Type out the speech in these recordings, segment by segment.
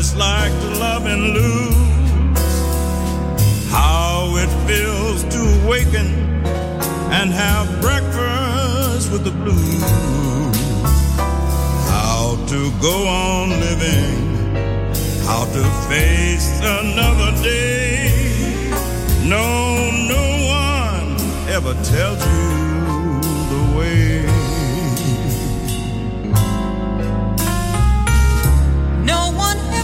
it's like to love and lose. How it feels to awaken and have breakfast with the blues. How to go on living, how to face another day. No, no one ever tells you the way.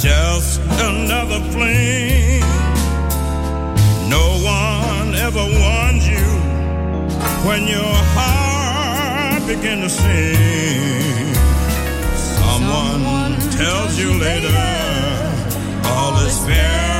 just another fling. No one ever warns you when your heart begins to sing. Someone, Someone tells you later all is fair.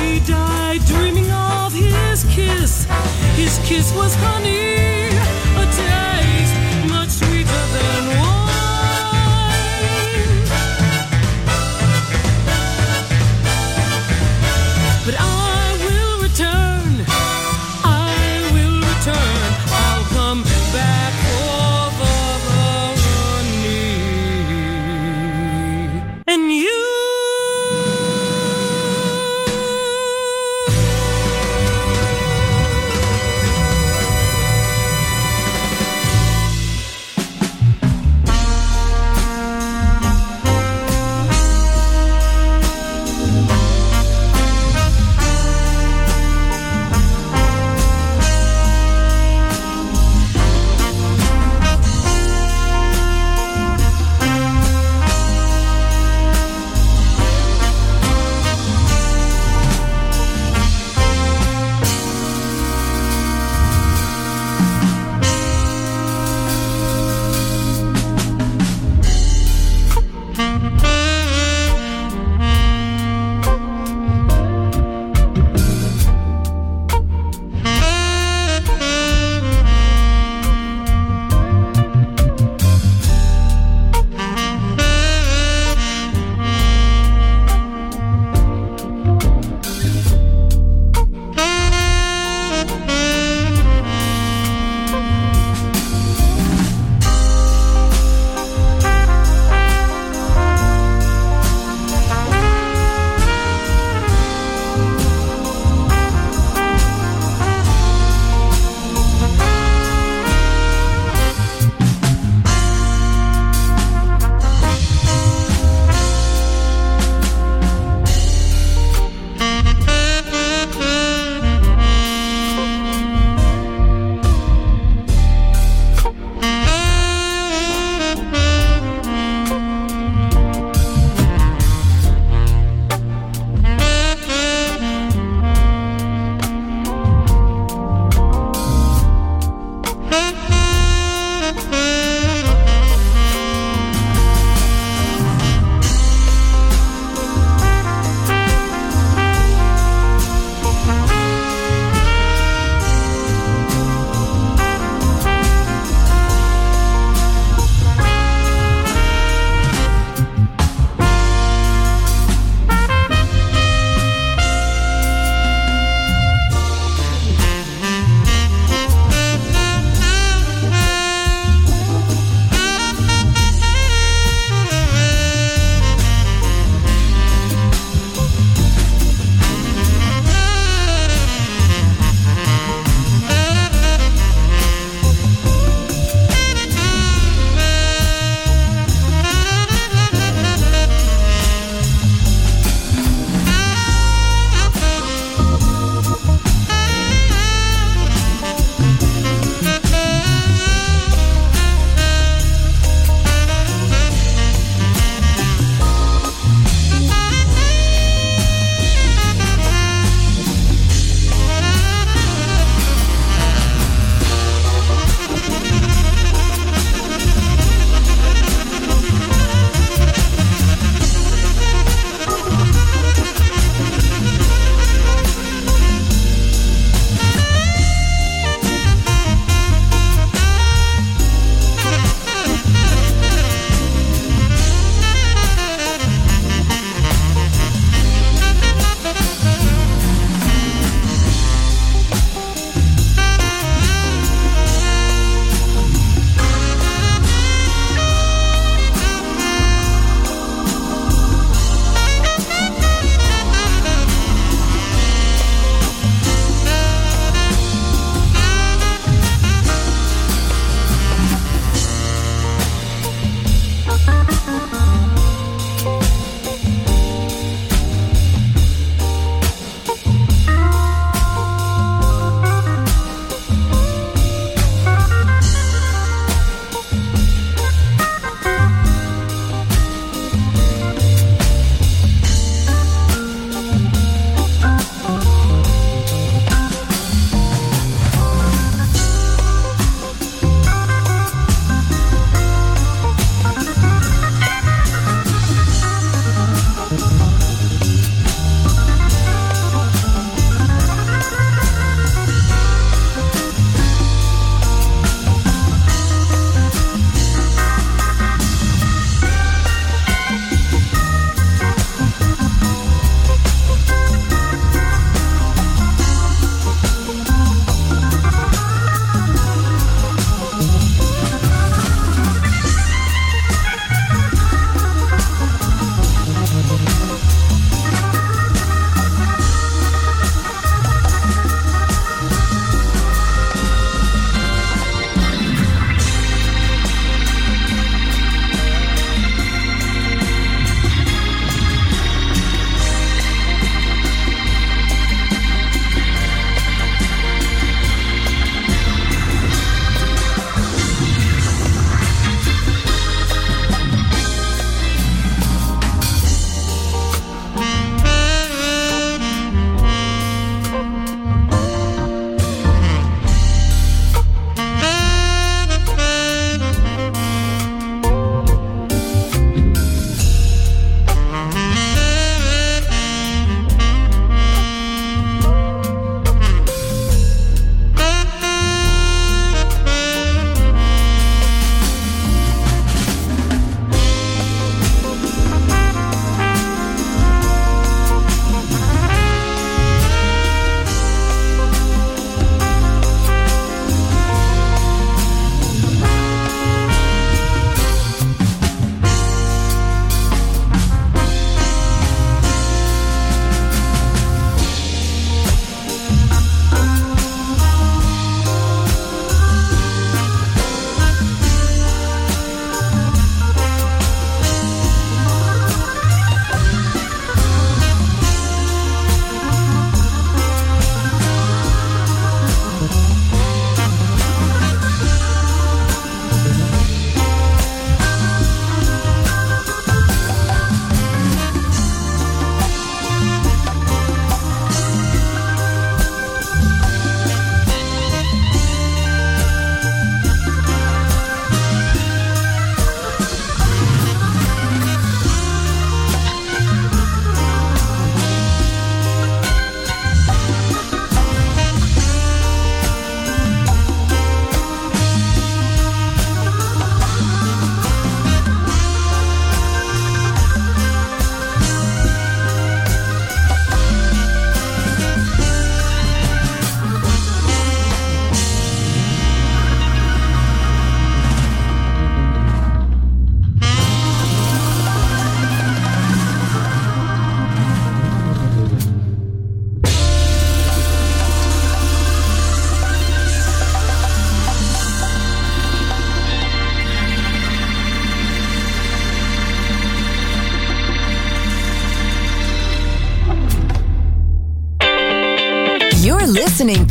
he died dreaming of his kiss. His kiss was honey, a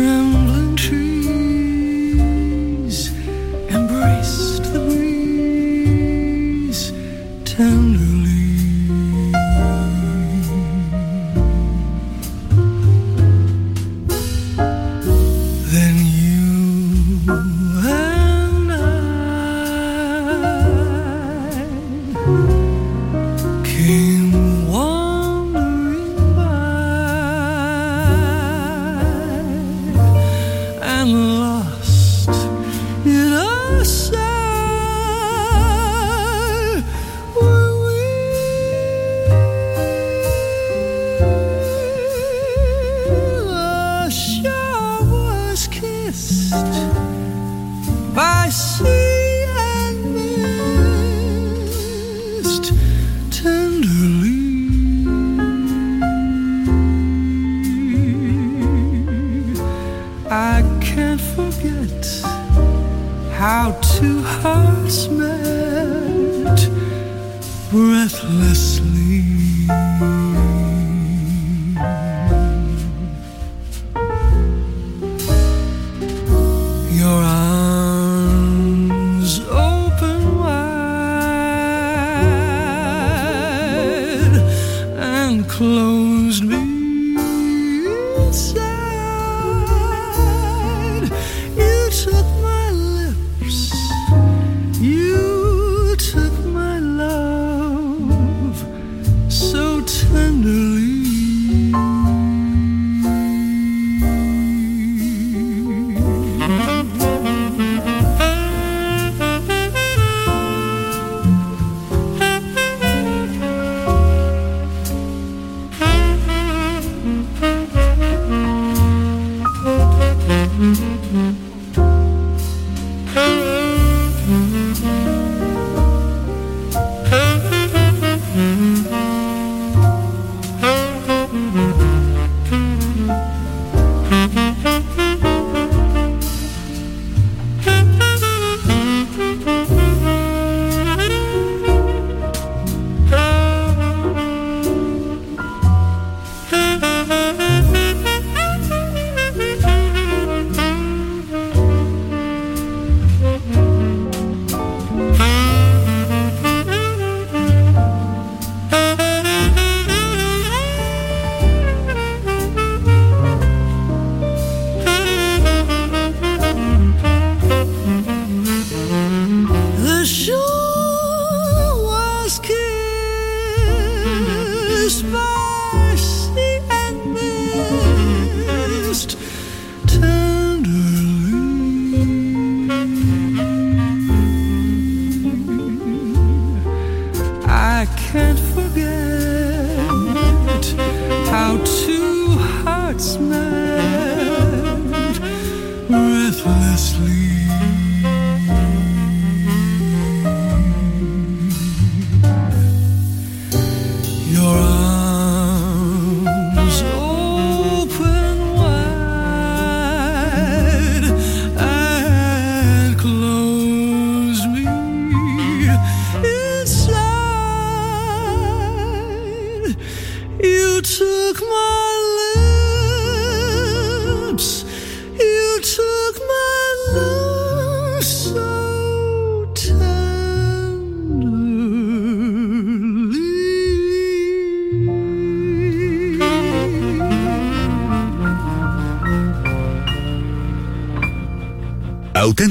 让冷却